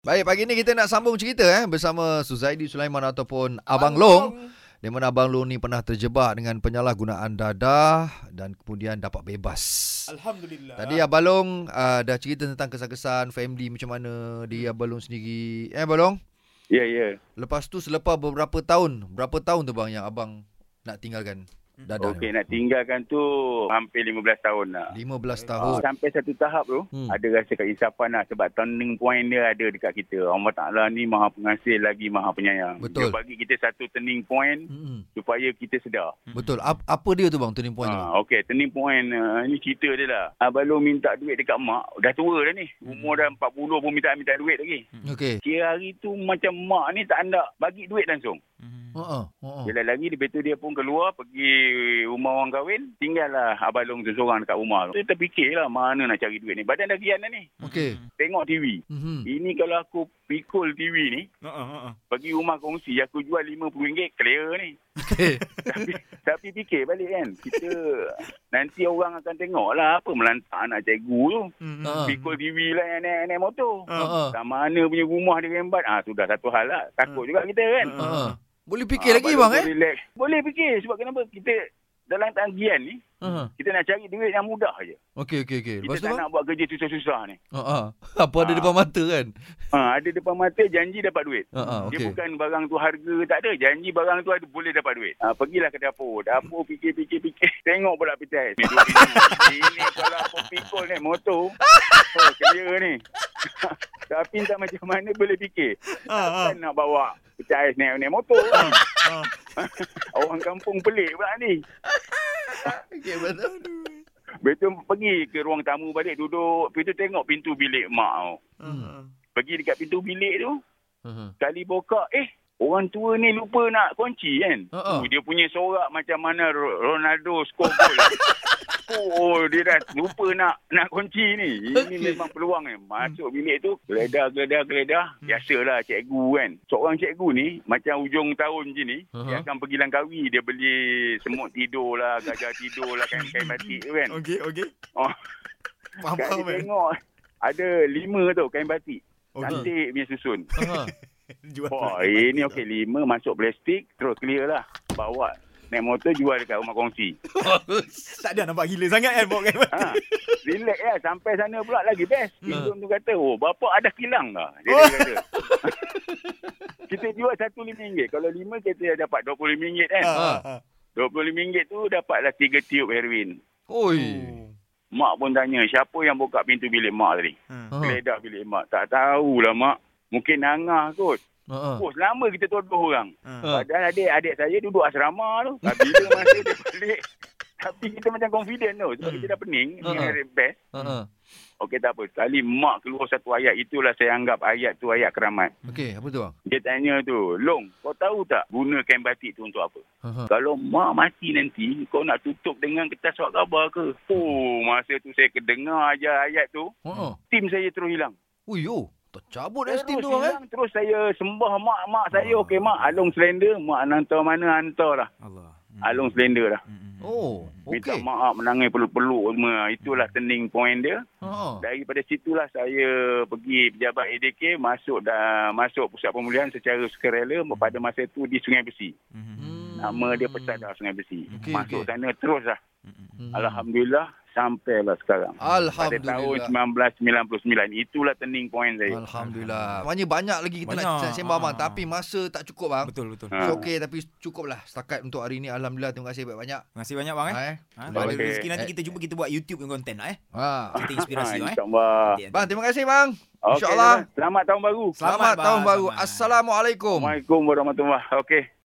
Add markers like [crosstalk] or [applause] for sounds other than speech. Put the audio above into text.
Baik, pagi ni kita nak sambung cerita eh bersama Suzaidi Sulaiman ataupun Abang Long. Di mana Abang Long ni pernah terjebak dengan penyalahgunaan dadah dan kemudian dapat bebas. Alhamdulillah. Tadi Abang Long uh, dah cerita tentang kesan-kesan family macam mana di Abang Long sendiri. Eh Abang Long? Ya, ya. Lepas tu selepas beberapa tahun, berapa tahun tu bang yang abang nak tinggalkan dadah Okey, nak tinggalkan tu hampir 15 tahun lah. ni? 15 tahun. Sampai satu tahap tu, Hmm. hmm. ada rasa keinsafan lah sebab turning point dia ada dekat kita. Allah Ta'ala ni maha pengasih lagi maha penyayang. Betul. Dia bagi kita satu turning point Hmm. supaya kita sedar. Betul. Ap- apa dia tu bang turning point tu? bang? Ha, Okey, turning point uh, ni cerita dia lah. Long minta duit dekat mak. Dah tua dah ni. Umur dah 40 pun minta minta duit lagi. Okey. Kira hari tu macam mak ni tak nak bagi duit langsung. Ha ah. Ha. Jalan lagi lepas tu dia pun keluar pergi rumah orang kahwin. Tinggallah Abang Long seorang dekat rumah tu. Dia terfikirlah mana nak cari duit ni. Badan dah kian dah ni. Okey. Tengok TV. Mhm. Ini kalau aku pikul TV ni, Ha pergi rumah kongsi aku jual RM50 clear ni. Okey. [laughs] tapi, tapi fikir balik kan. Kita nanti orang akan tengok lah apa melantak anak cikgu tu. Ha. Pikul TV lah yang naik, naik motor. Ha. Ha. Tak mana punya rumah dia rembat. Ah sudah satu hal lah. Takut juga kita kan. Ha. Boleh fikir Ah, lagi bang eh? Relax. Boleh fikir sebab kenapa kita dalam tanggian ni Ha. kita nak cari duit yang mudah je. Okey okey okey. Kita Lepas tak bang? nak buat kerja susah-susah ni. Ha ah. [laughs] Apa ada Ah. depan mata kan? Ha, [laughs] ada depan mata janji dapat duit. Ha ah Dia bukan barang tu harga tak ada. Janji barang tu ada boleh dapat duit. Ha, pergilah ke dapur. Dapur fikir-fikir-fikir. [laughs] Tengok pula petai. Ni duit ni. Ini kalau aku pikul ni motor. Oh, clear ni. Tapi entah macam mana boleh fikir. Ha Kan nak bawa petai naik, naik motor. kan? Orang kampung pelik pula ni. Okey betul. Betul pergi ke ruang tamu balik duduk. Lepas tu tengok pintu bilik mak tau. Pergi dekat pintu bilik tu. Ha. Kali buka, eh orang tua ni lupa nak kunci kan. Ha-ha. Uh, dia punya sorak macam mana Ro- Ronaldo skor gol. [laughs] oh, dia dah lupa nak nak kunci ni. Ini Okey. memang peluang ni. Masuk bilik tu, geledah, geledah, geledah. Biasalah cikgu kan. Seorang cikgu ni, macam ujung tahun je ni, Ha-ha. dia akan pergi Langkawi. Dia beli semut tidur lah, gajah tidur lah, kain-kain batik tu kan. Okey okey. Oh, Faham faham. dia eh? tengok, ada lima tu kain batik. Okey. Cantik punya susun. Ha. [laughs] Jual. Wah, ini okey lima masuk plastik terus clear lah. Bawa naik motor jual dekat rumah kongsi. [laughs] Tak ada nampak gila sangat kan bawa kain Ha. Relax lah sampai sana pula lagi best. Ha. Pintu tu kata, "Oh, bapa ada kilang dah." Dia, dia kata. [laughs] kita jual satu lima ringgit. Kalau lima kita dah dapat dua puluh lima ringgit kan. Ha, ha. Dua puluh lima ringgit tu dapatlah tiga tiup heroin. Oi. Mak pun tanya, siapa yang buka pintu bilik mak tadi? Ha. Ha. Geledah bilik mak. Tak tahulah mak. Mungkin nangah kot. Ha. Oh, selama kita tuduh orang. Ha. Padahal adik-adik saya duduk asrama tu. Tak bila masa dia balik. [laughs] Tapi kita macam confident tu. Sebab Hmm. kita dah pening. Ha. Dengan best. Ha. Okey tak apa. Sekali mak keluar satu ayat. Itulah saya anggap ayat tu ayat keramat. Okey, apa tu bang? Dia tanya tu. Long, kau tahu tak guna kain batik tu untuk apa? Ha. Kalau mak mati nanti, kau nak tutup dengan kertas surat khabar ke? Oh, masa tu saya kedengar aja ayat tu. Ha. Tim saya terus hilang. Yo, tercabut Terus dah steam tu bang eh? Terus saya sembah mak-mak saya. Oh. Okey mak, Along Slender. Mak nak hantar mana, hantar lah. Allah. Along Slender lah. Oh, Minta okey. maaf menangis peluk-peluk semua. Itulah turning point dia. Ha. Daripada situlah saya pergi pejabat ADK masuk dah masuk pusat pemulihan secara sukarela pada masa itu di Sungai Besi. Hmm. Nama dia Pesada Sungai Besi. Okey, masuk okey. sana terus lah. Hmm. Alhamdulillah sampailah sekarang. Pada tahun Alhamdulillah. 1999 itulah turning point saya. Alhamdulillah. Maknanya banyak lagi kita Banyak. nak sembang bang, tapi masa tak cukup bang. Betul betul. Ha. So, okey tapi cukuplah setakat untuk hari ini. Alhamdulillah terima kasih banyak-banyak. Terima kasih banyak bang eh. Ha, eh. Ha, ada rezeki nanti kita cuba kita buat YouTube yang konten lah eh. Ha. Kita inspirasi Ha, [laughs] bang eh. InsyaAllah. Bang, terima kasih bang. Okey, InsyaAllah. Selamat tahun baru. Selamat, Selamat, tahun baru. Selamat. Assalamualaikum. Assalamualaikum warahmatullahi Okey.